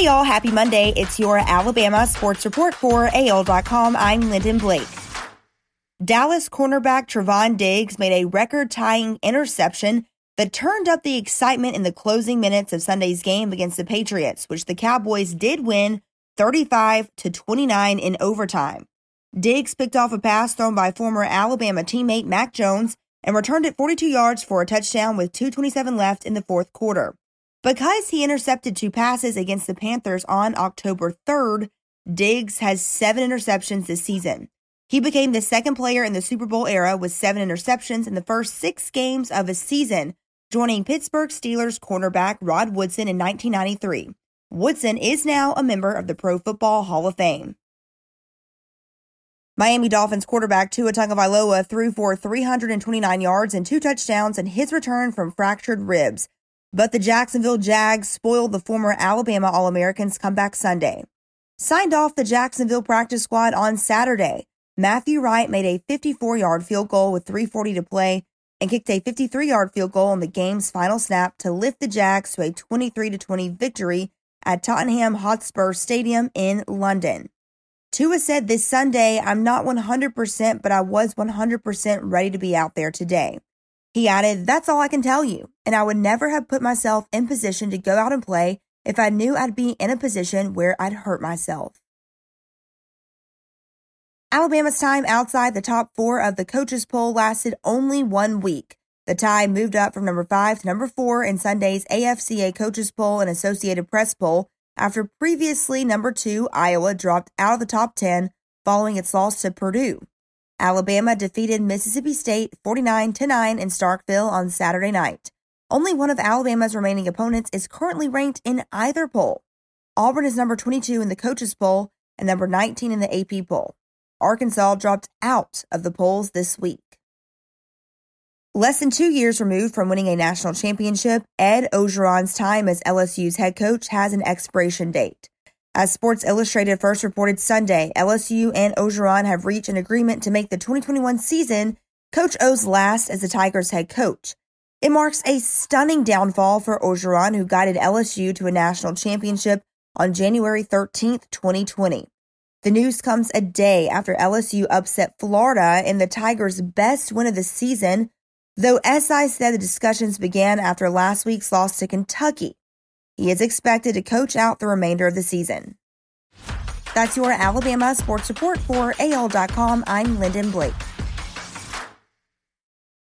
Hey y'all, happy Monday. It's your Alabama Sports Report for AL.com. I'm Lyndon Blake. Dallas cornerback Trevon Diggs made a record tying interception that turned up the excitement in the closing minutes of Sunday's game against the Patriots, which the Cowboys did win 35 to 29 in overtime. Diggs picked off a pass thrown by former Alabama teammate Mac Jones and returned it 42 yards for a touchdown with 227 left in the fourth quarter. Because he intercepted two passes against the Panthers on October 3rd, Diggs has seven interceptions this season. He became the second player in the Super Bowl era with seven interceptions in the first six games of a season, joining Pittsburgh Steelers cornerback Rod Woodson in 1993. Woodson is now a member of the Pro Football Hall of Fame. Miami Dolphins quarterback Tua Tagovailoa threw for 329 yards and two touchdowns in his return from fractured ribs. But the Jacksonville Jags spoiled the former Alabama All Americans comeback Sunday. Signed off the Jacksonville practice squad on Saturday, Matthew Wright made a 54 yard field goal with 3.40 to play and kicked a 53 yard field goal on the game's final snap to lift the Jags to a 23 20 victory at Tottenham Hotspur Stadium in London. Tua said this Sunday, I'm not 100%, but I was 100% ready to be out there today. He added, That's all I can tell you, and I would never have put myself in position to go out and play if I knew I'd be in a position where I'd hurt myself. Alabama's time outside the top four of the coaches poll lasted only one week. The Tide moved up from number five to number four in Sunday's AFCA coaches poll and Associated Press poll after previously number two Iowa dropped out of the top 10 following its loss to Purdue. Alabama defeated Mississippi State 49 to 9 in Starkville on Saturday night. Only one of Alabama's remaining opponents is currently ranked in either poll. Auburn is number 22 in the coaches poll and number 19 in the AP poll. Arkansas dropped out of the polls this week. Less than two years removed from winning a national championship, Ed Orgeron's time as LSU's head coach has an expiration date. As Sports Illustrated first reported Sunday, LSU and Orgeron have reached an agreement to make the 2021 season Coach O's last as the Tigers head coach. It marks a stunning downfall for Orgeron, who guided LSU to a national championship on January 13, 2020. The news comes a day after LSU upset Florida in the Tigers' best win of the season, though SI said the discussions began after last week's loss to Kentucky. He is expected to coach out the remainder of the season. That's your Alabama sports report for AL.com. I'm Lyndon Blake.